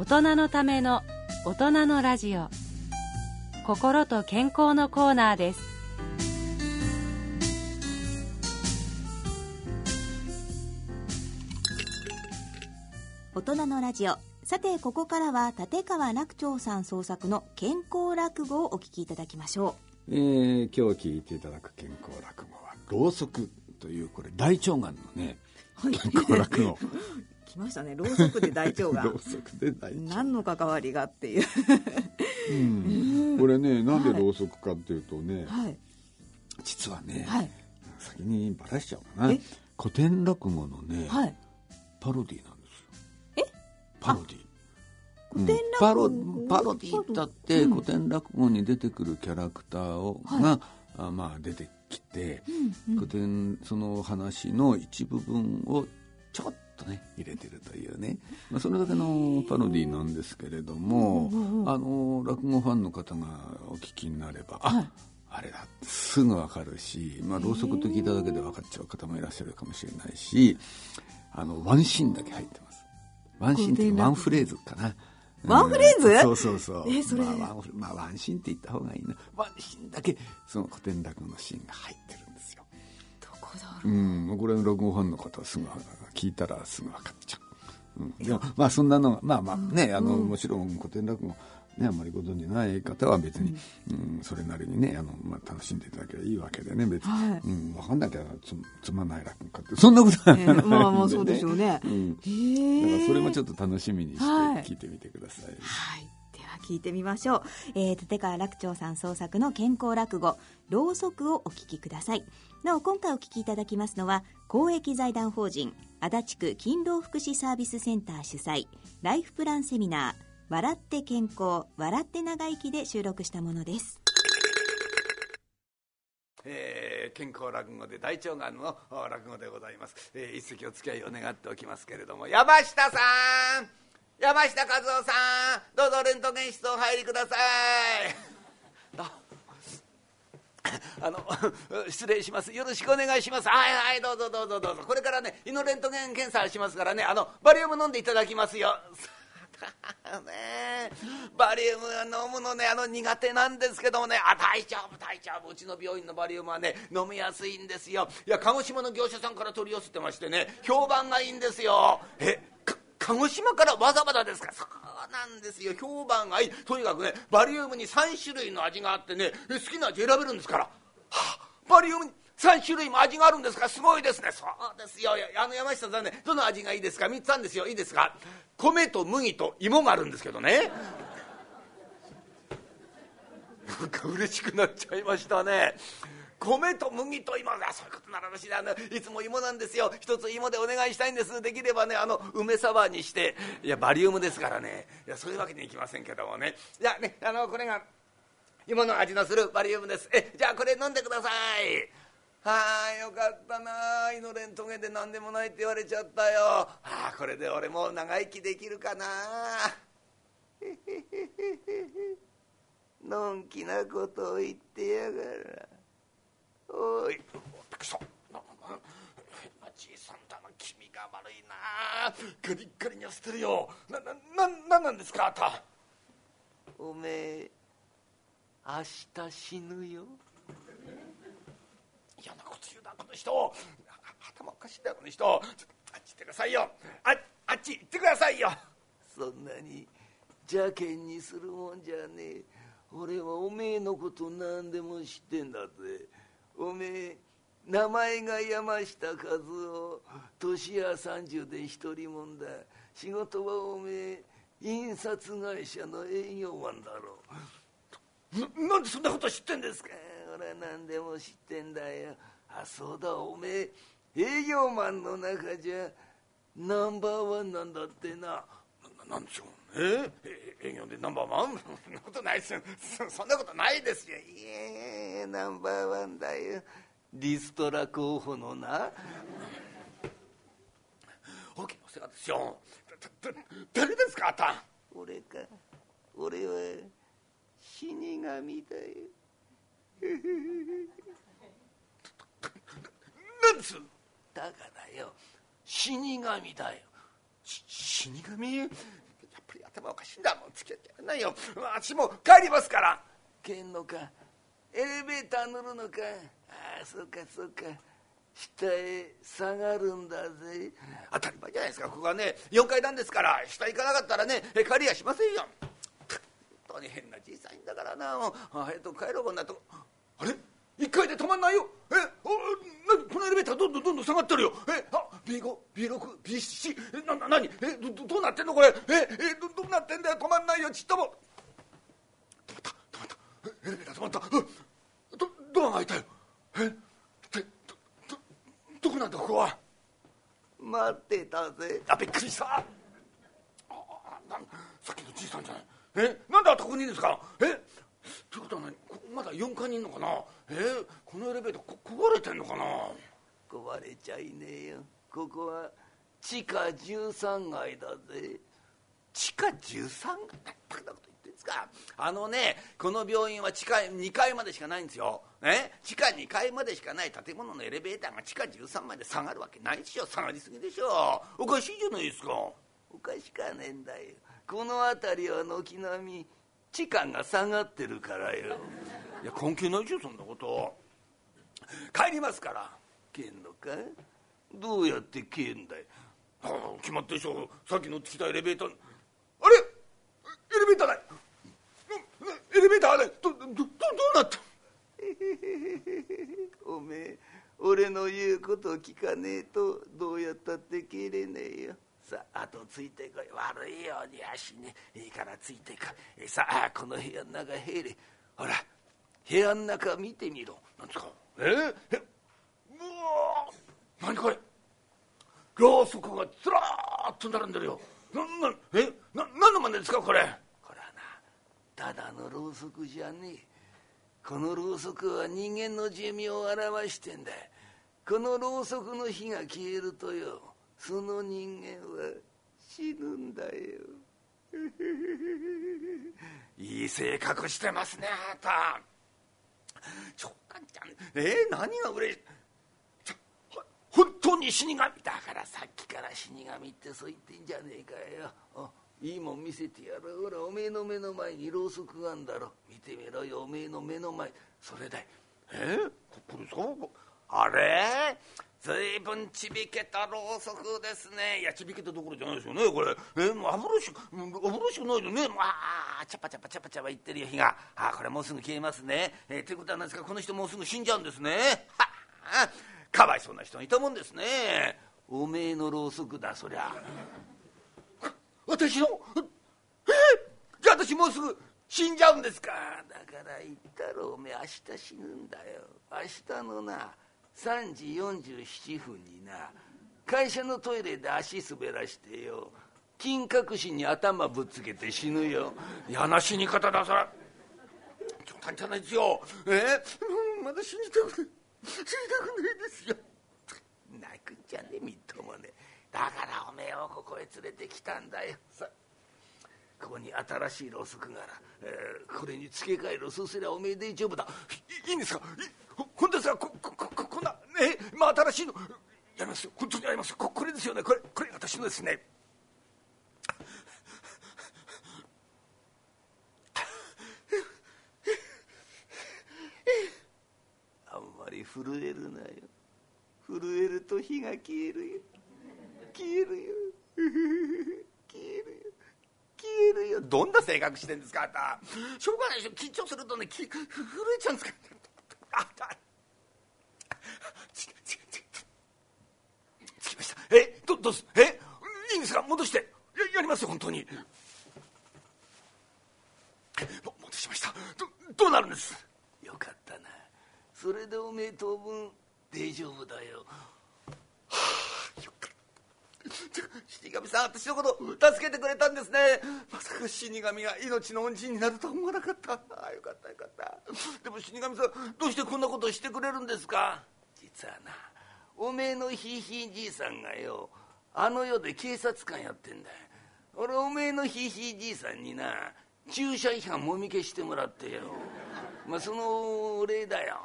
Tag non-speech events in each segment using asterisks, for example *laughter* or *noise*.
大人のための大人のラジオ。心と健康のコーナーです。大人のラジオ。さてここからは立川楽長さん創作の健康落語をお聞きいただきましょう、えー、今日聞いていただく健康落語はろうそくというこれ大腸がんのね、はい、健康落語 *laughs* 来ましたね。ろうそくで大腸が。*laughs* ろうそくで大腸。何の関わりがっていう。うん、*laughs* これねなんでろうそくかっていうとね、はい、実はね、はい、先にばらしちゃうかな。古典落語のね、はい、パロディなんですよ。え？パロディ。古典落語、パロディだって古典落語に出てくるキャラクターを、が、あまあ出てきて、うんうん、古典その話の一部分をちょっとね入れてるというね、まあ、それだけのパロディなんですけれども、あの落語ファンの方がお聞きになれば、はい、あれだ。すぐ分かるし、まあ、ろうそくと聞いただけで分かっちゃう方もいらっしゃるかもしれないしあのワンシーンだけ入ってます。ワンシーンっていうかワンフレーズかな。ワンフレーズ、うん、そうそうそう。えそれ、まあ、ワンまあ、ワンシーンって言った方がいいな。ワンシーンだけ、その古典落語のシーンが入ってるう。うん、これ落語ファンの方はすぐ聞いたらすぐ分かっちゃう。うん、でもまあそんなのまあまあね、あのもちろん古典落語ね、あんまりご存じない方は別に、うん、うん、それなりにねあの、まあ、楽しんでいただければいいわけでね別に、はい、うん、分かんなきゃつつまんない落語かってそんなことはない、えー、まあまあそうでしょうね、*laughs* うん、だからそれもちょっと楽しみにして聞いてみてください、はい、はい聞いてみましょう、えー、立川楽長さん創作の健康落語「ろうそく」をお聞きくださいなお今回お聞きいただきますのは公益財団法人足立区勤労福祉サービスセンター主催ライフプランセミナー「笑って健康笑って長生き」で収録したものです。えー、健康落語で大腸がんの落語でございます、えー、一席お付き合いを願っておきますけれども山下さん山下和夫さんどうぞレントゲン室お入りください *laughs* *laughs* あの *laughs* 失礼します。よろしくお願いします。はいはいどうぞどうぞどうぞ。これからね胃のレントゲン検査しますからね。あのバリウム飲んでいただきますよ。*laughs* ねバリウム飲むのねあの苦手なんですけどもね。あ大丈夫大丈夫。うちの病院のバリウムはね飲みやすいんですよ。いや鹿児島の業者さんから取り寄せてましてね評判がいいんですよ。え鹿児島からわざわざですか？そうなんですよ。評判がいい。とにかくねバリウムに3種類の味があってね好きな味選べるんですから、はあ、バリウムに3種類も味があるんですかすごいですね。そうですよ。あの山下さんねどの味がいいですか？3つあるんですよ。いいですか？米と麦と芋があるんですけどね。*laughs* なんか嬉しくなっちゃいましたね。米と麦と芋がそういうことならしいあのいつも芋なんですよ。一つ芋でお願いしたいんです。できればねあの梅サワーにしていやバリウムですからね。いやそういうわけにいきませんけどもね。いやねあのこれが芋の味のするバリウムです。えじゃあこれ飲んでください。はあよかったな。胃のレントゲンで何でもないって言われちゃったよ。はあこれで俺も長生きできるかな。のんきなことを言ってやがらおいびっくりしたじいさんだな気味が悪いなガリッガリに捨てるよななななんですかあたおめえ明日死ぬよ嫌なこと言うなこの人頭おかしいだこの人あっち行ってくださいよああっち行ってくださいよそんなに邪険にするもんじゃねえ俺はおめえのこと何でも知ってんだぜおめえ名前が山下和夫。年や30で一人もんだ。仕事はおめえ印刷会社の営業マンだろう。なんでそんなこと知ってんですか？俺は何でも知ってんだよ。あそうだおめえ営業マンの中じゃナンバーワンなんだってな。なんでしょうえ営業でナンバーワン？そんなことないですよ。そんなことないですよ。いえナンバーワンだよ。リストラ候補のな。大きなお世話ですよ。誰ですかあた俺か。俺は死神だよ。なんですだからよ。死神だよ。死神？頭おかしいんだもん付き合ってやらないよ。私も帰りますから。けんのか？エレベーター乗るのか？ああそうかそうか。下へ下がるんだぜ。当たり前じゃないですか。ここはね4階段ですから下行かなかったらね帰りやしませんよ。本当に変なじいさんだからな。もう早く帰ろうこんなとこ。あれ？1階で止まんないよ。え？おなこのエレベーターどんどんどんどん下がってるよ。え？あ B5B6B7 なな何？えどどうなってんの？これ。え？えどどうなってんだよ？止まんないよちっとも。止まった止まった。エレベーター止まった。ドドアが開いたよ。え？どこなんだここは？待ってたぜ。あびっくりした。あなさっきのじいさんじゃない。え？なんであここにいるんですか？え？ということは何？まだ4階にいるのかな？えこのエレベーター壊れてんのかな？壊れちゃいねえよ。ここは地下13階だぜ。地下 13? 階だことですか。あのねこの病院は地下2階までしかないんですよ、ね、地下2階までしかない建物のエレベーターが地下13まで下がるわけないでしょ。下がりすぎでしょ。おかしいじゃないですか。おかしかねえんだよ。この辺りは軒並み地価が下がってるからよ。いや関係ないでしょそんなこと。帰りますから。帰んのかどうやって帰んだよ、はあ、決まってでしょ。さっき乗ってきたエレベーターあれ？エレベーターない。エレベーターあれどどどどうなった？*laughs* おめえ俺の言うこと聞かねえとどうやったって帰れねえよ。さあ後ついてこい。悪いように足ね。いいからついてこい。さあこの部屋の中入れ。ほら部屋の中見てみろ。なんですか。え？ー、え？うわ何これ？ろうそくがずらーっと並んでるよ。ななえ？な何の真似ですかこれ？ただのろうそくじゃねえ。このろうそくは人間の寿命を表してんだ。このろうそくの火が消えるとよその人間は死ぬんだよ。*laughs* いい性格してますねあなたちゃん。えー、何が嬉しい？本当に死神。だからさっきから死神ってそう言ってんじゃねえかよ。いいもん見せてやるほらおめえの目の前にろうそくがあんだろ。見てみろよおめえの目の前。それだい。え？ー、これさあれ？ずいぶんちびけたろうそくですね。いやちびけたどころじゃないですよねこれ。えー、もう油しく油しくないでね。あチャパチャパチャパチャパいってるよ火が。あこれもうすぐ消えますね。えー、ってことは何ですかこの人もうすぐ死んじゃうんですね。はあかわいそうな人がいたもんですね。おめえのろうそくだそりゃ。私の？えじゃあ私もうすぐ死んじゃうんですか。だから言ったろおめえ明日死ぬんだよ。明日のな3時47分にな。会社のトイレで足滑らしてよ。金閣寺に頭ぶっつけて死ぬよ。嫌な死に方だそら冗談じゃないですよ。え？ー、まだ死にたくない。死にたくないですよ。泣くんじゃねえみっともね。だからおめえをここへ連れてきたんだよ。さここに新しいろうそくがら、えー、これに付け替えるそうすりゃおめえ大丈夫だ。いいいんですか？本当ですか？ここここんなねまあ新しいの。やりますよ。本当にやりますここれですよね。これこれ私のですね。あんまり震えるなよ。震えると火が消えるよ消えるよ消えるよ消えるよどんな性格してんですかあんた。しょうがないでしょ。緊張するとねき震えちゃうんですか。あたつきましたえどどうすえいいんですか戻してややりますよ本当に戻しましたどどうなるんですよかったなそれでおめえ当分大丈夫だよはあよかった死神さん私のこと助けてくれたんですね。まさか死神が命の恩人になるとは思わなかった。ああよかったよかった。でも死神さんどうしてこんなことをしてくれるんですか？実はなおめえのひいひいじいさんがよあの世で警察官やってんだ。よ俺おめえのひいひいじいさんにな駐車違反もみ消してもらってよ。まあそのお礼だよ。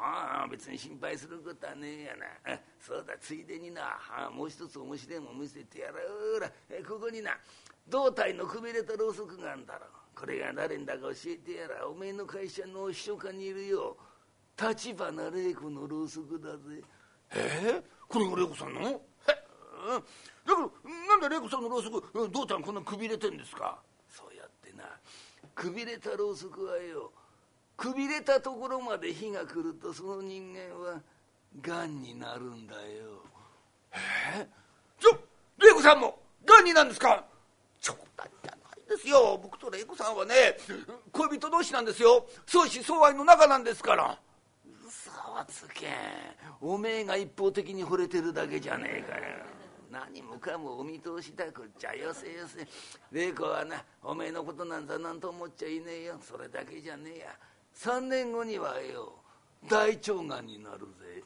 別に心配することはねえやな。そうだついでにな。もう一つ面白いもん見せてやろうら。ここにな。胴体のくびれたろうそくがあんだろこれが誰んだか教えてやら。おめえの会社の秘書課にいるよ。立花玲子のろうそくだぜ。え？ー、これが玲子さんの？へだけどなんで玲子さんのろうそく胴体こんなくびれてんですか？そうやってな。くびれたろうそくはよくびれたところまで火が来るとその人間はがんになるんだよ。え？ー、じゃ玲子さんもがんになんですか？冗談じゃないですよ。僕と玲子さんはね恋人同士なんですよ。相思相愛の仲なんですから。嘘はつけおめえが一方的に惚れてるだけじゃねえかよ。何もかもお見通しだこっちゃよせよせ。玲子はなおめえのことなんざ何と思っちゃいねえよ。それだけじゃねえや。3年後にはよ大腸がんになるぜ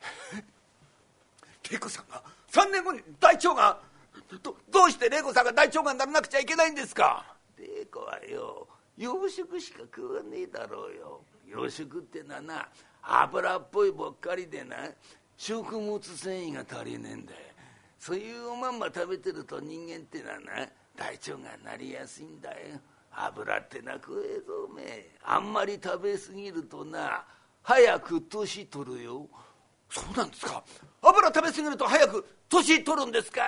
*laughs* 玲子さんが3年後に大腸がどどうして玲子さんが大腸がんにならなくちゃいけないんですか？玲子はよ洋食しか食わねえだろうよ。洋食ってのはな油っぽいばっかりでな食物繊維が足りねえんだよ。そういうおまんま食べてると人間ってのはな大腸がんなりやすいんだよ。油ってな食えぞおめえ。あんまり食べ過ぎるとな早く年取るよ。そうなんですか。油食べ過ぎると早く年取るんですか。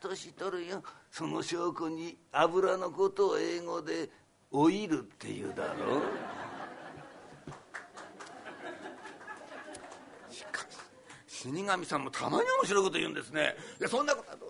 年取るよ。その証拠に油のことを英語でオイルって言うだろしかし死神さんもたまに面白いこと言うんですね。いやそんなこと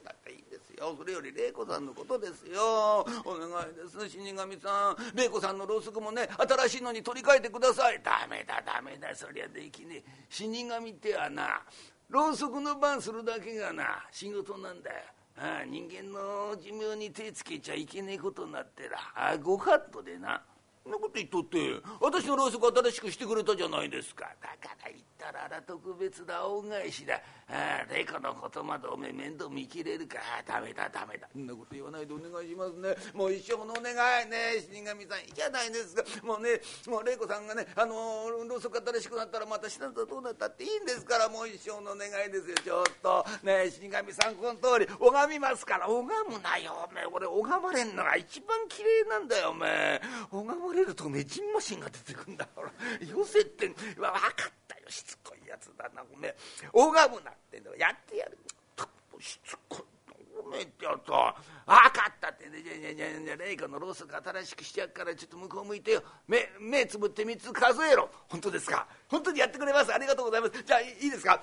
よそれより玲子さんのことですよ。お願いです。死神さん。玲子さんのろうそくもね新しいのに取り替えてください。ダメだダメだ。そりゃできねえ。死神ってはなろうそくの番するだけがな仕事なんだよ。ああ人間の寿命に手つけちゃいけねえことになってらあごカットでな。んなこと言っとって私のろうそく新しくしてくれたじゃないですか。だから言ったらあら特別だ恩返しだ。ああ玲子のことまでおめ面倒見きれるか。ダメだダメだ。そんなこと言わないでお願いしますね。もう一生のお願いね死神さんいいじゃないですか。もうねもう玲子さんがねあのろうそく新しくなったらまた死なとどうなったっていいんですから。もう一生のお願いですよ。ちょっと。ね死神さんこの通り拝みますから。拝むなよおめえ。俺拝まれんのが一番綺麗なんだよおめえ。拝まれるとねじんましんが出てくんだほら。*laughs* よせって分かったよ。しつこいやつだなおめえ拝むなっての。やってやる。しつこい。おめえってやつは分かったってね。じゃじゃじゃじゃ子のろうそく新しくしてやっからちょっと向こう向いてよ。目目つぶって3つ数えろ。本当ですか？本当にやってくれます。ありがとうございます。じゃあいいですか？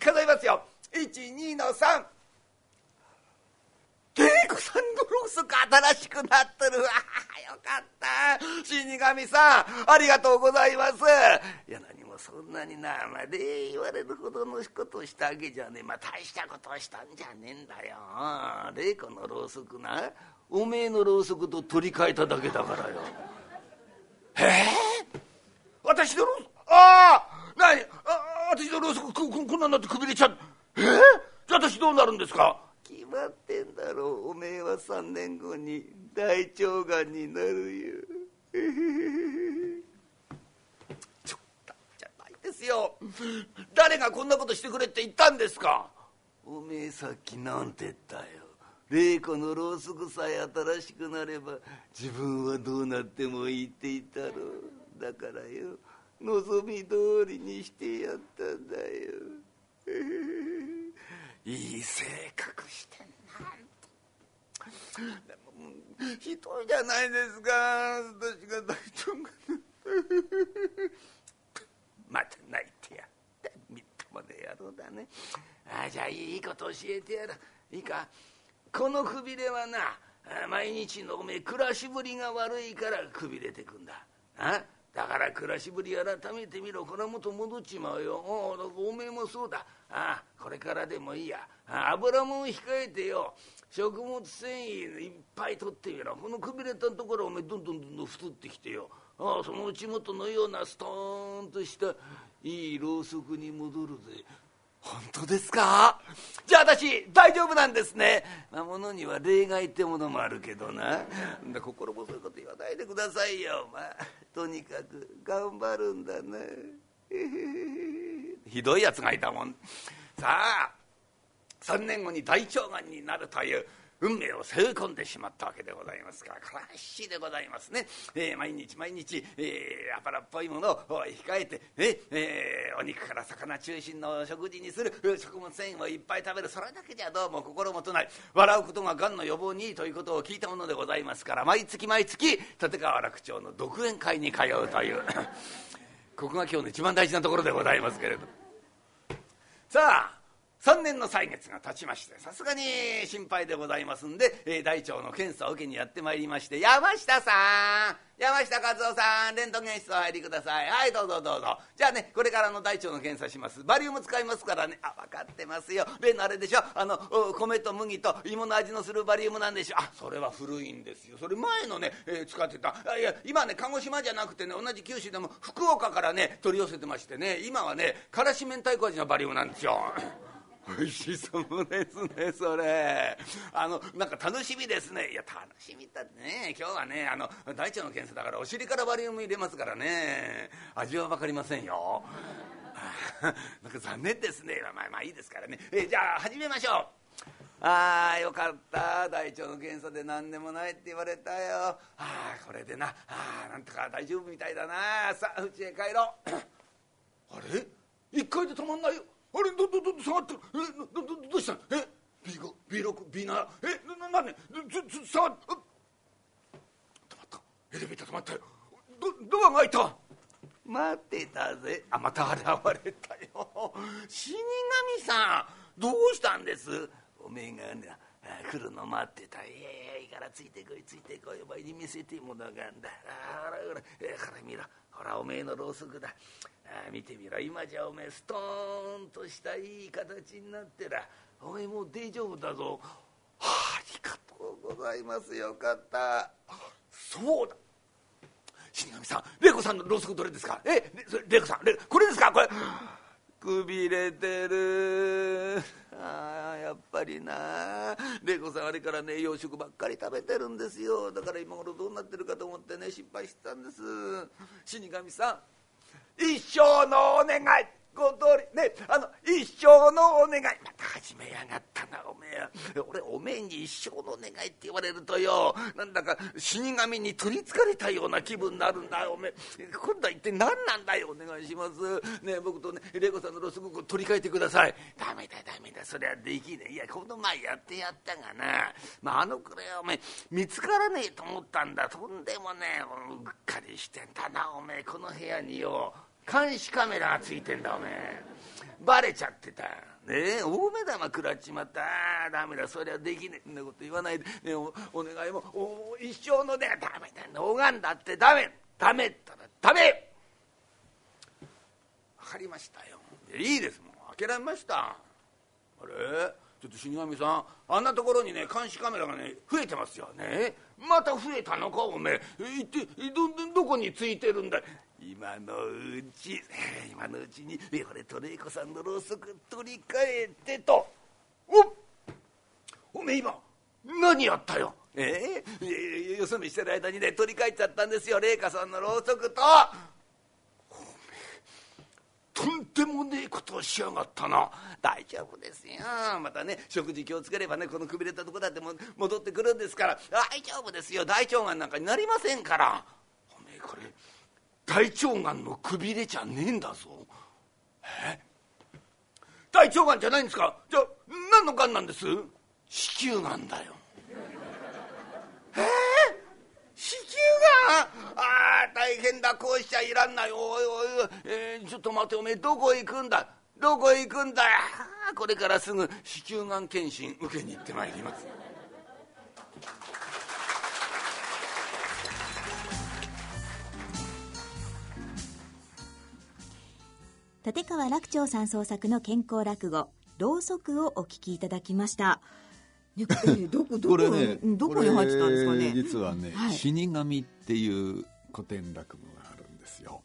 数えますよ。12の3玲子さんのろうそく新しくなってる。わよかった。死神さんありがとうございます。いや何もそんなになまあ礼言われるほどのことをしたわけじゃねえ。まあ大したことをしたんじゃねえんだよ。玲子のろうそくなおめえのろうそくと取り替えただけだからよ。ええ私のろうそくああ何？あ私のろうそくこここんなんなってくびれちゃう。ええじゃあ私どうなるんですか？決まってんだろう。おめえは3年後に大腸がんになるよ *laughs* ちょっとじゃないですよ。誰がこんなことしてくれって言ったんですか。おめえさっきなんて言ったよ。玲子のろうそくさえ新しくなれば自分はどうなってもいいって言ったろだからよ望み通りにしてやったんだよ。*laughs* いい性格してんなでもひどいじゃないですか。私が大腸がまた泣いてやったみっともね野郎だね。あじゃあいいこと教えてやるいいか。このくびれはな毎日のおめえ暮らしぶりが悪いからくびれてくんだ。あ？だから暮らしぶり改めてみろ。これはもと戻っちまうよ。おおめえもそうだ。ああこれからでもいいや。油もん控えてよ。食物繊維いっぱい取ってみろ。このくびれたところおめえどんどんどんどん太ってきてよ。あそのうち元のようなストーンとしたいいろうそくに戻るぜ。本当ですか？じゃあ私大丈夫なんですね。まあものには例外ってものもあるけどな。心細いこと言わないでくださいよ。まあとにかく頑張るんだな *laughs* ひどいやつがいたもん。さあ3年後に大腸がんになるという運命を背負い込んでしまったわけでございますか。らこれは必死でございますね、えー、毎日毎日、えー、油っぽいものを控えて、ええー、お肉から魚中心の食事にする。食物繊維をいっぱい食べる。それだけじゃどうも心もとない。笑うことががんの予防にいいということを聞いたものでございますから毎月毎月立川楽町の独演会に通うという。ここが今日の一番大事なところでございますけれど。さあ3年の歳月が経ちましてさすがに心配でございますんで、えー、大腸の検査を受けにやってまいりまして山下さん山下和夫さんレントゲン室お入りください。はいどうぞどうぞ。じゃあねこれからの大腸の検査します。バリウム使いますからね。あ分かってますよ。例のあれでしょ。あの米と麦と芋の味のするバリウムなんでしょ。あそれは古いんですよ。それ前のね、えー、使ってた。いや今ね鹿児島じゃなくてね同じ九州でも福岡からね取り寄せてましてね。今はねからし明太子味のバリウムなんですよ。美味しそうですねそれ。あのなんか楽しみですね。いや楽しみだってね今日はねあの大腸の検査だからお尻からバリウム入れますからね。味は分かりませんよ。*laughs* なんか残念ですね。まあまあいいですからね。えじゃあ始めましょう。ああよかった。大腸の検査で何でもないって言われたよ。ああこれでな。あなんとか大丈夫みたいだな。さあ家へ帰ろう。あれ？一回で止まんないよ。あれどどど下がってる。えどどどうしたえ？B5 B6 B7 え？ななんねずず下がっ止まった。エレベーター止まったよ。ドドアが開いた。待ってたぜ。あまた現れたよ。死神さんどうしたんです？おめえが。ね来るの待ってた。いやいやいいからついてこいついてこい。お前に見せてものがんだ。ほらほら。えー、から見ろ。ほらおめえのろうそくだ。あ見てみろ。今じゃおめえストーンとしたいい形になってらおめえもう大丈夫だぞ、はあ、りがとうございます。よかった。そうだ。死神さん玲子さんのろうそくどれですか？え玲子さんこれですか？これ。くびれてる。ああやっぱりな。玲子さんあれからね洋食ばっかり食べてるんですよ。だから今頃どうなってるかと思ってね心配してたんです。死神さん一生のお願い。ご通り。ねあの一生のお願い。また始めやがったなおめえ。俺おめえに一生のお願いって言われるとよ。なんだか死神に取りつかれたような気分になるんだおめえ。今度は一体何なんだよお願いします。ね僕とね玲子さんのロスブック取り替えてください。ダメだダメだ。それはできねえ。いやこの前やってやったがな。まああのくらいおめえ見つからねえと思ったんだ。とんでもねうっかりしてんだなおめえ。この部屋によ。監視カメラがついてんだおめえ。バレちゃってた。ねえ大目玉食らっちまった。ダメだ。そりゃできねえんなこと言わないで、ね、おお願いもお一生のねダメだ。拝んだって。ダメ。ダメったらダメ。分かりましたよ。いいです。もう諦めました。あれ？ちょっと死神さんあんなところにね監視カメラがね増えてますよ。ねまた増えたのかおめえ。一体どどこについてるんだ今のうち *laughs* 今のうちにこれと玲子さんのろうそく取り替えてと。おおめえ今何やったよ。えー、よそ見してる間にね取り替えちゃったんですよ玲子さんのろうそくと。おめえとんでもねえことをしやがったな。大丈夫ですよ。またね食事気をつければねこのくびれたとこだっても戻ってくるんですから。大丈夫ですよ。大腸がんなんかになりませんから。おめえこれ大腸がんのくびれじゃねえんだぞ。え？大腸がんじゃないんですか？じゃあ何のがんなんです？子宮がんだよ。え？ー、子宮がん？ああ大変だ。こうしちゃいらんない。おいおい、えー、ちょっと待ておめえどこ行くんだ？どこ行くんだ？これからすぐ子宮がん検診受けに行ってまいります。立川楽長さん創作の健康落語「ろうそく」をお聞きいただきました。*laughs* ね、どこどこね、どこに入ってたんですかね。実はね、はい、死神っていう古典落語があるんですよ。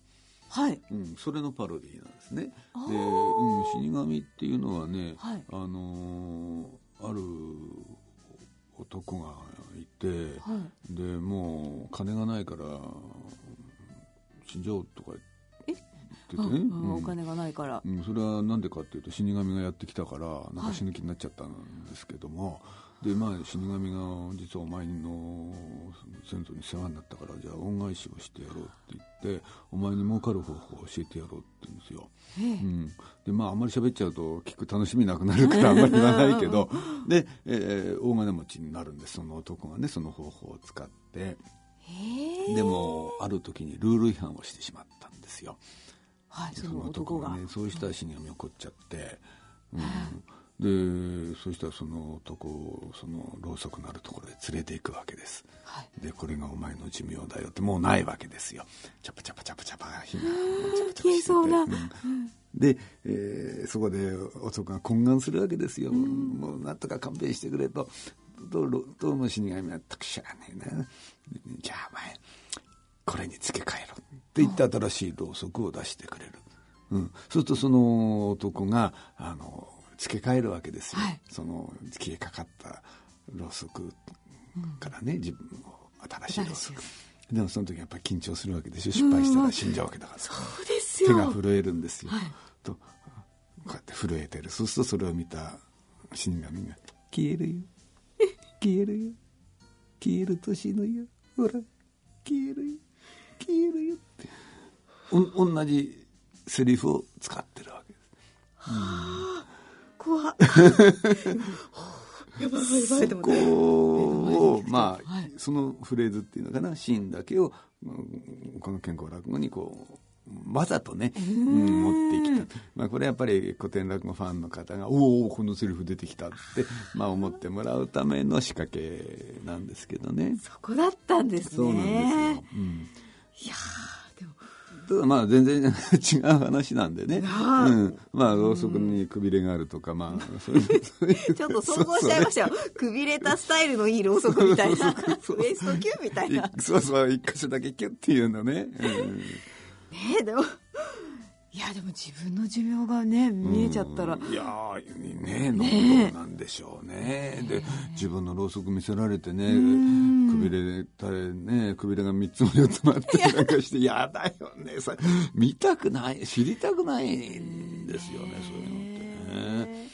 はい、うん、それのパロディーなんですね。で、うん、死神っていうのはね、はい、あのー、ある男がいて、はい、でもう金がないから死んじゃおうとか言って。っててね、うんお金がないから、うん、それはなんでかっていうと死神がやってきたからなんか死ぬ気になっちゃったんですけども、でまあ死神が実はお前の先祖に世話になったからじゃあ恩返しをしてやろうって言ってお前に儲かる方法を教えてやろうって言うんですよ、うん、でまああんまり喋っちゃうと聞く楽しみなくなるから *laughs* あんまり言わないけど。で、えー、大金持ちになるんです。その男がねその方法を使って。でもある時にルール違反をしてしまったんですよはいその男が。ねそうしたら死神怒っちゃって、うん。でそしたらその男をそのろうそくのあるところで連れていくわけです、はい、でこれがお前の寿命だよってもうないわけですよ。チャパチャパチャパチャパ。火がチャパチャパしてて、うん、で、えー、そこで男が懇願するわけですよ、うん、もうなんとか勘弁してくれと。どうどうも死神はたくしゃがねえな。じゃあお前これに付け替えろって言って新しいろうそくを出してくれる、うん、そうするとその男があの付け替えるわけですよ、はい、その消えかかったろうそくからね、うん、自分の新しいろうそく。でもその時やっぱり緊張するわけでしょ。失敗したら死んじゃうわけだから、そうですよ。手が震えるんですよ、はい、とこうやって震えてる。そうするとそれを見た死神が「消えるよ。消えるよ。消えると死ぬよ。ほら消えるよ。消えるよ」お同じセリフを使ってるわけです。はあ怖 *laughs* そこを、まあ、はい、そのフレーズっていうのかな、シーンだけを、この健康落語にこう、わざとね、うん、持ってきた。まあ、これやっぱり古典落語ファンの方が、おお、このセリフ出てきたって、まあ、思ってもらうための仕掛けなんですけどね。そこだったんですね。そうなんですよ。うん、いやただまあ全然 *laughs* 違う話なんでね、うん、まあろうそくにくびれがあるとか、まあそういう *laughs* ちょっと想像しちゃいましたよ。くびれたスタイルのいいろうそくみたいな。ウエストキューみたいな。そうそう一箇所だけキュッっていうのね、うん、ねでもいやでも自分の寿命がね見えちゃったら、いやねねどうなんでしょうね、ね、で自分のろうそく見せられてねくびれたねくびれが3つも4つもあったりなんかしてや。だよね。さ見たくない知りたくないんですよねそういうのってね。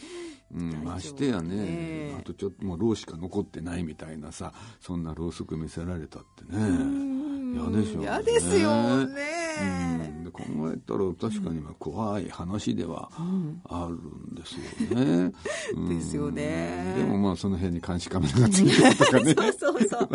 うん、ましてやね、あとちょっともうろうしか残ってないみたいなさそんなろうそく見せられたってね嫌でしょうね。嫌ですよね、うん、で考えたら確かにまあ怖い話ではあるんですよね、うん、*laughs* ですよね。でもまあその辺に監視カメラがついてるとかね。*laughs* そうそうそう。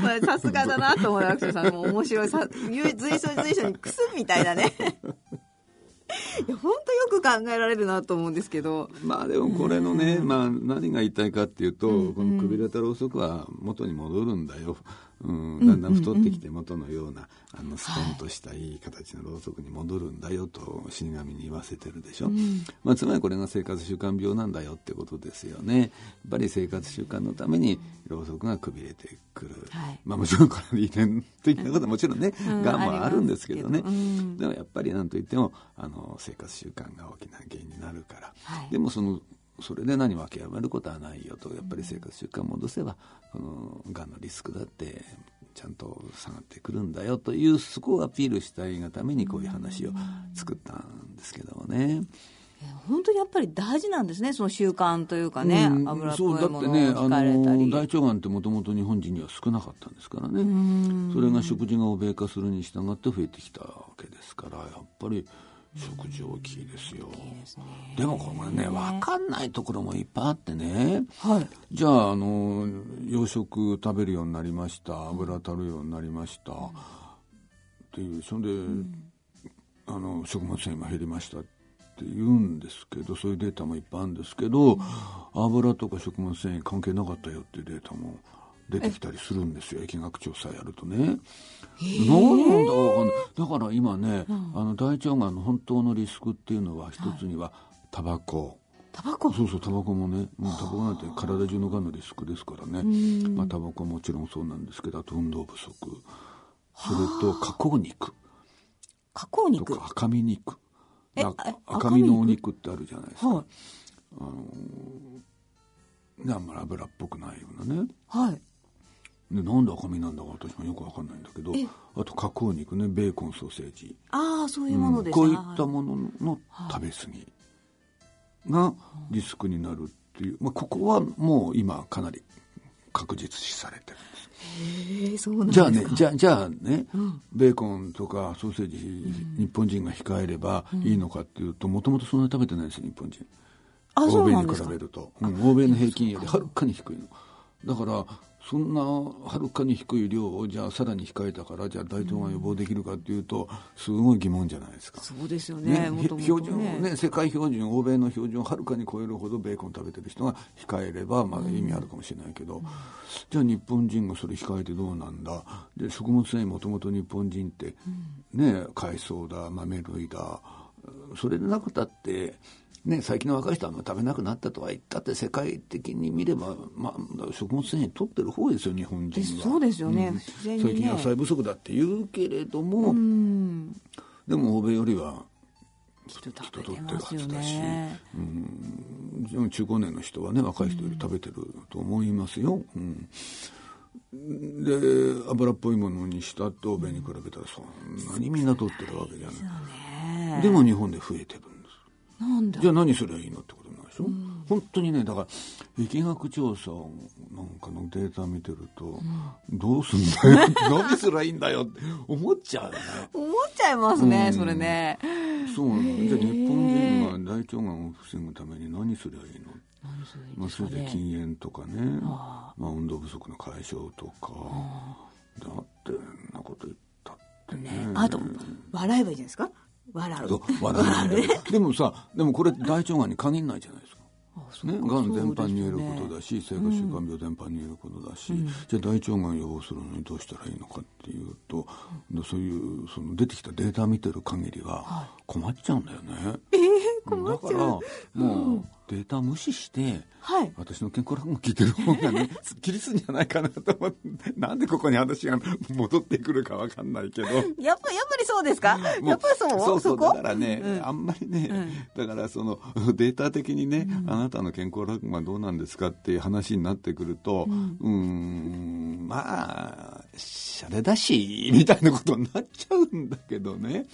まあさすがだなと思う学長さん。も面白いさ随所随所にクスみたいなね。*laughs* いや本当よく考えられるなと思うんですけど。まあでもこれのね、まあ、何が言いたいかっていうと、このくびれたろうそくは元に戻るんだようん、だんだん太ってきて元のような、あのストンとしたいい形のろうそくに戻るんだよと死神に言わせてるでしょ、うん、まあ、つまりこれが生活習慣病なんだよってことですよね。やっぱり生活習慣のためにろうそくがくびれてくる、はい、まあ、もちろんこれ遺伝的なことはもちろんね、うん、がん。もあるんですけどね、うん、でもやっぱりなんといってもあの生活習慣が大きな原因になるから、はい、でもそのそれで何も諦めることはないよとやっぱり生活習慣を戻せばこのがんのリスクだってちゃんと下がってくるんだよというそこをアピールしたいがためにこういう話を作ったんですけどもね。本当にやっぱり大事なんですね、その習慣というかね、うん、油っぽいものを控えれたり、ね、大腸がんってもともと日本人には少なかったんですからね、それが食事が欧米化するに従って増えてきたわけですから、やっぱり食事大きいですよ。ででもこれね、分かんないところもいっぱいあってね。はい。じゃあ、あの、洋食食べるようになりました。油足るようになりました。っていう、それで、うん、あの、食物繊維も減りましたって言うんですけど、そういうデータもいっぱいあるんですけど、うん、油とか食物繊維関係なかったよっていうデータも出てきたりするんですよ疫学調査やるとね。何なんだかかんないだから今ね、うん、あの大腸がんの本当のリスクっていうのは一つにはタバコ。タバコ？そうそうタバコもねもうタバコなんて体中のがんのリスクですからね。まあタバコはもちろんそうなんですけどあと運動不足。それと加工肉。加工肉？とか赤身肉。赤身のお肉ってあるじゃないですか、はい、あのねあんまり油っぽくないようなね。はいでなんで赤身なんだか私もよく分かんないんだけどあと加工肉ねベーコンソーセージ。ああそういうものですね、うん、こういったものの食べ過ぎがリスクになるっっていう、まあ、ここはもう今かなり確実視されてるんです。そうなんじゃあね、じゃじゃあね、うん、ベーコンとかソーセージ、うん、日本人が控えればいいのかっていうと、もともとそんなに食べてないですよ、日本人。欧米に比べると、うん、欧米の平均よりはるかに低いの。だからそんなはるかに低い量をじゃあさらに控えたからじゃあ大腸がん予防できるかっていうとすごい疑問じゃないですか。そうですよね、ね、標準ね世界標準欧米の標準をはるかに超えるほどベーコン食べてる人が控えればまだ意味あるかもしれないけど、うん、じゃあ日本人がそれ控えてどうなんだ？で食物繊維もともと日本人ってね海藻だ豆類だそれでなくたってね、最近の若い人は食べなくなったとは言ったって世界的に見れば、まあ、食物繊維取ってる方ですよ日本人は。そうですよね。うん、最近野菜不足だって言うけれども、でも欧米よりは人取ってるはずだし、うん、中高年の人はね若い人より食べてると思いますよ、うん、で油っぽいものにしたって欧米に比べたらそんなにみんな取ってるわけじゃない。でも日本で増えてるなんだ。じゃあ何すりゃいいのってことなんでしょ、うん、本当にねだから疫学調査なんかのデータ見てると、うん、どうすんだよ？*laughs* 何すりゃいいんだよって思っちゃうよね。思っちゃいますね、うん、それね。そうなの。じゃあ日本人が大腸がんを防ぐために何すりゃいいの？まあ、それで禁煙とかね。まあ、運動不足の解消とか。だってなこと言ったってね。ね。あと笑えばいいじゃないですか笑う。笑う。でもさ、でもこれ大腸がんに限らないじゃないですか。ね、がん全般に言えることだし、生活習慣病全般に言えることだし、うん、じゃあ大腸がん予防するのにどうしたらいいのかっていうと、うん、そういうその出てきたデータ見てる限りは困っちゃうんだよね。はい、えー、困っちゃう。だからもうデータ無視して、はい、私の健康楽も聞いてる方がね *laughs* すっきりするんじゃないかなと思ってなんでここに話が戻ってくるかわかんないけど。やっぱやっぱりそうですか？やっぱりそうそうそうだからね、うん、あんまりね、うん、だからそのデータ的にね、うん、あなたの健康楽はどうなんですかっていう話になってくるとうん。まあシャレだしみたいなことになっちゃうんだけどね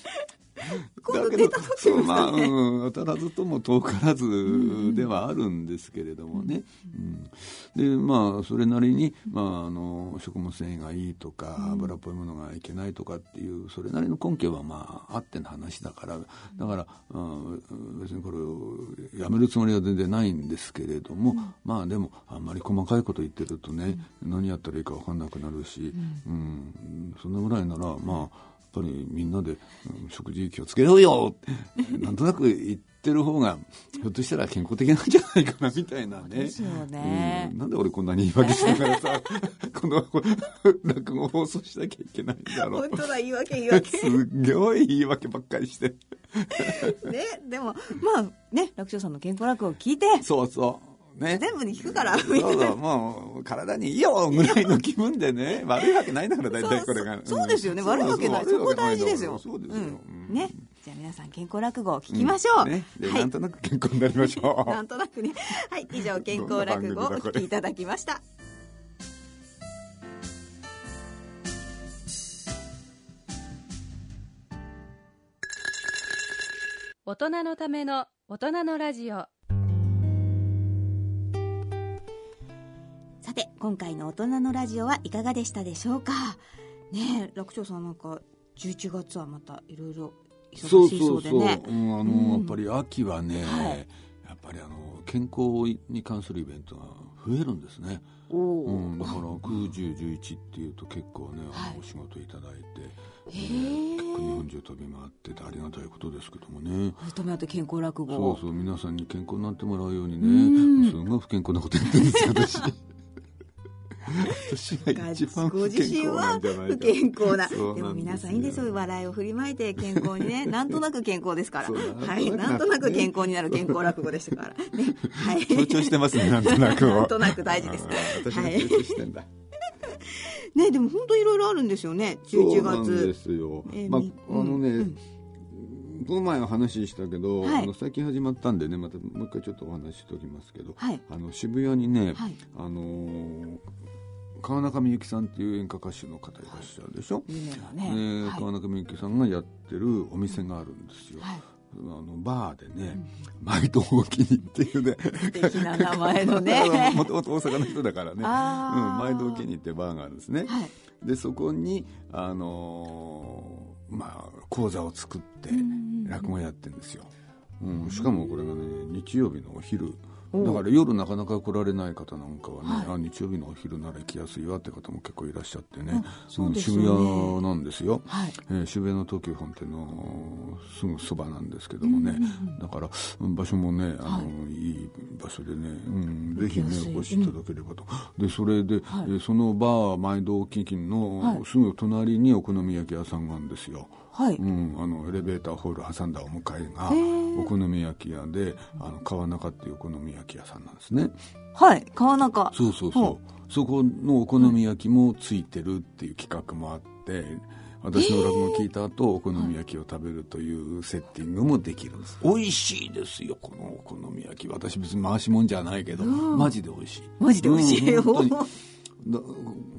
*laughs* 今度出た時も、まあ、うん、当たらずとも遠からずではあるんですけれどもね、うん、でまあそれなりに、まあ、あの食物繊維がいいとか油っぽいものがいけないとかっていうそれなりの根拠はまああっての話だからだから、うん、別にこれをやめるつもりは全然ないんですけれども、まあでもあんまり細かいこと言ってるとね、何やったらいいか分かんなくなるし、うん。そんなぐらいならまあぱりみんなで、うん、食事気をつけようよ *laughs* なんとなく言ってる方がひょっとしたら健康的なんじゃないかなみたいなね。ね、うん、なんで俺こんなに言い訳しながらさ *laughs* この落語放送しなきゃいけないんだろう。本当だ言い訳言い訳。すごい言い訳ばっかりして。ねでもまあね楽勝さんの健康落語を聞いて。そうそう。ね、全部に聞くから。そうそう、もう、体にいいよぐらいの気分でね、*laughs* 悪いわけないんだから、大体これが。そうですよね、悪いわけない。そこ大事ですよ。そうですよ。ね。じゃあ皆さん健康落語を聞きましょう。ね。なんとなく健康になりましょう。*laughs* なんとなくね。はい、以上健康落語をお聞きいただきました。大人のための大人のラジオ。さて今回の大人のラジオはいかがでしたでしょうか？ねえ楽長さんなんか11月はまたいろいろ忙しいそうでねそう。そうそう、うん、あの、うん、やっぱり秋はね、はい、やっぱりあの健康に関するイベントが増えるんですね。うん、だから9、10、11っていうと結構ね、あのお仕事いただいて、結構日本中飛び回っててありがたいことですけどもね。飛び回って健康落語そうそう皆さんに健康になってもらうようにね。すごい不健康なこと言ってるんですよ私私が一番不健康なんじゃないか不健康なでも皆さんいいんですよ。笑いを振りまいて健康にねなんとなく健康ですから。はい。なんとなく健康になる健康落語でしたから。ねはい強調してますねなんとなくなんとなく大事です私が強調してんだ、ねでも本当いろいろあるんですよね11月そうなんですよ、えー、まああのね、うんこの前は話したけど、はい、あの最近始まったんでねまたもう一回ちょっとお話ししておきますけど、はい、あの渋谷にね、はい、あのー、川中美幸さんっていう演歌歌手の方いらっしゃるでしょ、はい、ね、川中美幸さんがやってるお店があるんですよ、はい、あのバーでね、毎度お気にっていうね。素敵な名前のね。もともと大阪の人だからね、うん、毎度お気にってバーがあるんですね、はい、でそこにあのー、まあ講座を作って落語やってるんですよ、うん、しかもこれがね日曜日のお昼だから夜なかなか来られない方なんかはね、はい、あ日曜日のお昼なら行きやすいわって方も結構いらっしゃってね、うん、渋谷なんですよ、はい、えー、渋谷の東急本店のすぐそばなんですけどもね、だから場所もねあの、はい、いい場所でね、うん、ぜひねお越しいただければと、でそれで、はい、そのバー毎度基金のすぐ隣にお好み焼き屋さんがあるんですよ。はい。うん、あのエレベーターホール挟んだお向かいがお好み焼き屋であの川中っていうお好み焼き屋さんなんですね。はい。川中。そうそうそう。そこのお好み焼きもついてるっていう企画もあって私の落語を聞いた後お好み焼きを食べるというセッティングもできるんです。美味しいですよこのお好み焼き。私別に回しもんじゃないけど、マジで美味しい。マジで美味しい、うん、だ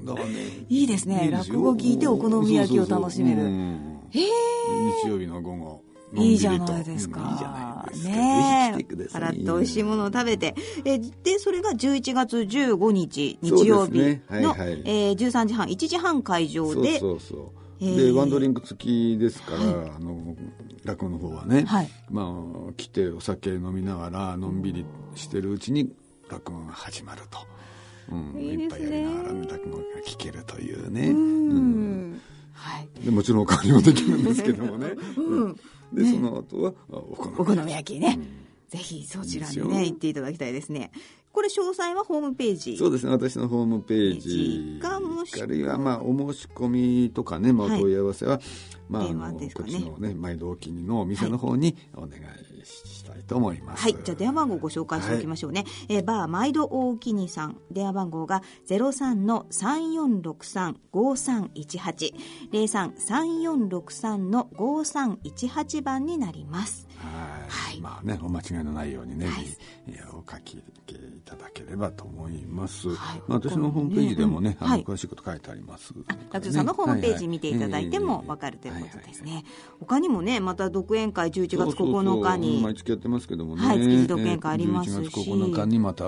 だからね。いいですね。落語聞いてお好み焼きを楽しめる、そうそうそう日曜日の午後いいじゃないですか。いいじゃないですか。ねえ。払って美味しいものを食べて。えで、それが11月15日、日曜日の、ねはいはい、えー、13時半、1時半会場で。そうそうそう。で、ワンドリンク付きですから、はい、あの、落語の方はね、はい、まあ、来てお酒飲みながら、のんびりしてるうちに落語が始まると。うん、いいね、いっぱいやりながら落語が聞けるというね。うんはい、でもちろんおかわりもできるんですけどもね、うん、で、ね、その後はお好み焼き。ね、うん、ぜひそちらにね行っていただきたいですねこれ詳細はホームページ。そうですね。私のホームページ。かもしあるいはまあお申し込みとかね、まあ、お問い合わせは、はい、まあ、あの、ね、こっちのね毎度お気にのお店の方にお願いしたいと思います。はい、じゃあ電話番号ご紹介しておきましょうね。はい、えー、バー毎度大きにさん、電話番号が03-3463-5318、03-3463-5318番になります。はい。まあね、お間違いのないようにね、はい、お書きいただければと思います。はい、まあ、私のホームページでもね、あの詳しいこと書いてあります、学長さんのホームページ見ていただいてもわかるということですね。他にもね、また独演会11月9日に。毎月やってますけどもね。はい、築地独演会ありますし。11月9日にまた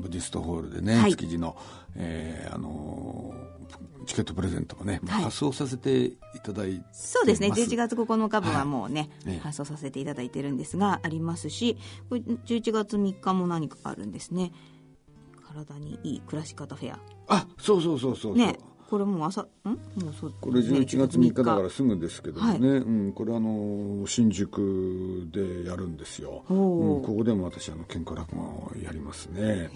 ブディストホールでね、築地の、えー、あのチケットプレゼントもね、はい、発送させていただいてそうですね。11月9日分はもうね、はい、発送させていただいてるんですがありますしこれ11月3日も何かあるんですね。体にいい暮らし方フェア。あそうそうそうそうね。これもう朝ん？もうそう、これ11月3日だからすぐですけどね、はい、うん、これあの新宿でやるんですよ、うん、ここでも私あの健康落語をやりますね。うん、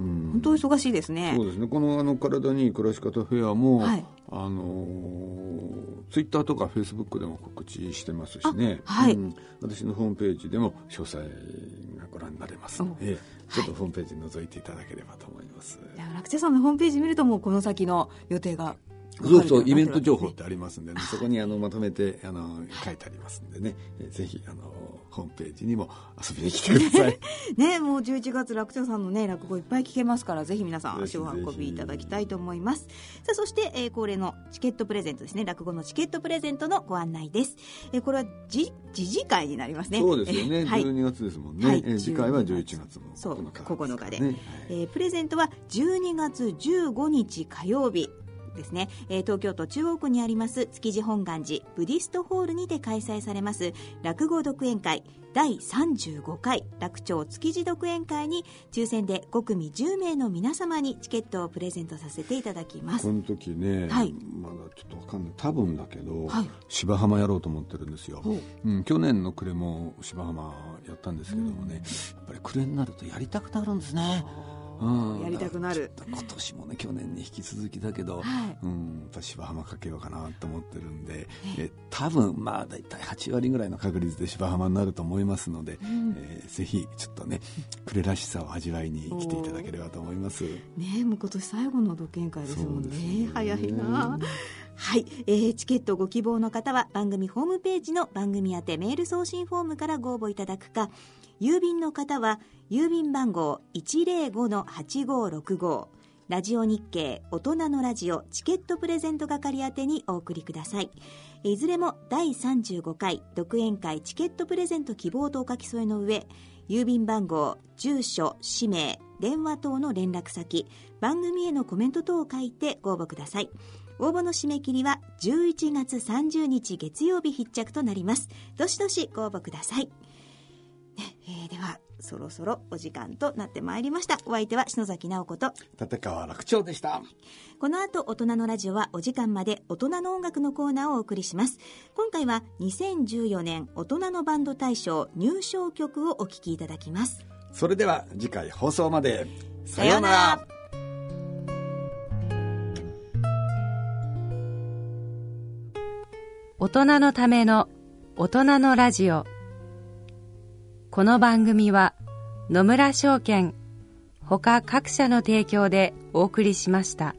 本当忙しいですね。そうですね。このあの体にいい暮らし方フェアも、はい、あのツイッターとかフェイスブックでも告知してますしね、はい、うん、私のホームページでも詳細がご覧になれますので、ちょっとホームページ覗いていただければと思います、はい、楽天さんのホームページ見るともうこの先の予定がそうそうイベント情報ってありますんで、ね、そこにあのまとめてあの書いてありますんでね。ぜひあのホームページにも遊びに来てください。*laughs* ねもう11月楽長さんのね落語いっぱい聞けますからぜひ皆さん足を運びいただきたいと思います。さあそして、えー、恒例のチケットプレゼントですね。落語のチケットプレゼントのご案内です、えー、これはじ次次回になりますね。そうですよね、はい、12月ですもんね、はい、えー、次回は11月。の9日9日で、ね、えー、プレゼントは12月15日火曜日ですね、えー、東京都中央区にあります築地本願寺ブディストホールにて開催されます落語独演会第35回楽町築地独演会に抽選で5組10名の皆様にチケットをプレゼントさせていただきます。この時ね、はい、まだちょっと分かんない。多分だけど、はい、芝浜やろうと思ってるんですよ、う。ん、去年の暮れも芝浜やったんですけどもね、うん、やっぱり暮れになるとやりたくなるんですねやりたくなる。今年もね去年に引き続きだけど、はい、うん、やっぱ芝浜かけようかなと思ってるんで、え多分まあ大体8割ぐらいの確率で芝浜になると思いますので、うん、えー、ぜひちょっとね暮れらしさを味わいに来ていただければと思います。ねもう今年最後の独演会ですもんね、ね、早いな。はい、えー、チケットご希望の方は番組ホームページの番組宛てメール送信フォームからご応募いただくか郵便の方は郵便番号105-8565ラジオ日経大人のラジオチケットプレゼント係宛てにお送りください。いずれも第35回独演会チケットプレゼント希望とお書き添えの上郵便番号住所氏名電話等の連絡先番組へのコメント等を書いてご応募ください。応募の締め切りは11月30日月曜日必着となります。どしどしご応募ください、ではそろそろお時間となってまいりました。お相手は篠崎直子と立川楽長でした。この後大人のラジオはお時間まで大人の音楽のコーナーをお送りします。今回は2014年大人のバンド大賞入賞曲をお聴きいただきます。それでは次回放送まで。さようなら。大人のための大人のラジオこの番組は野村証券ほか各社の提供でお送りしました。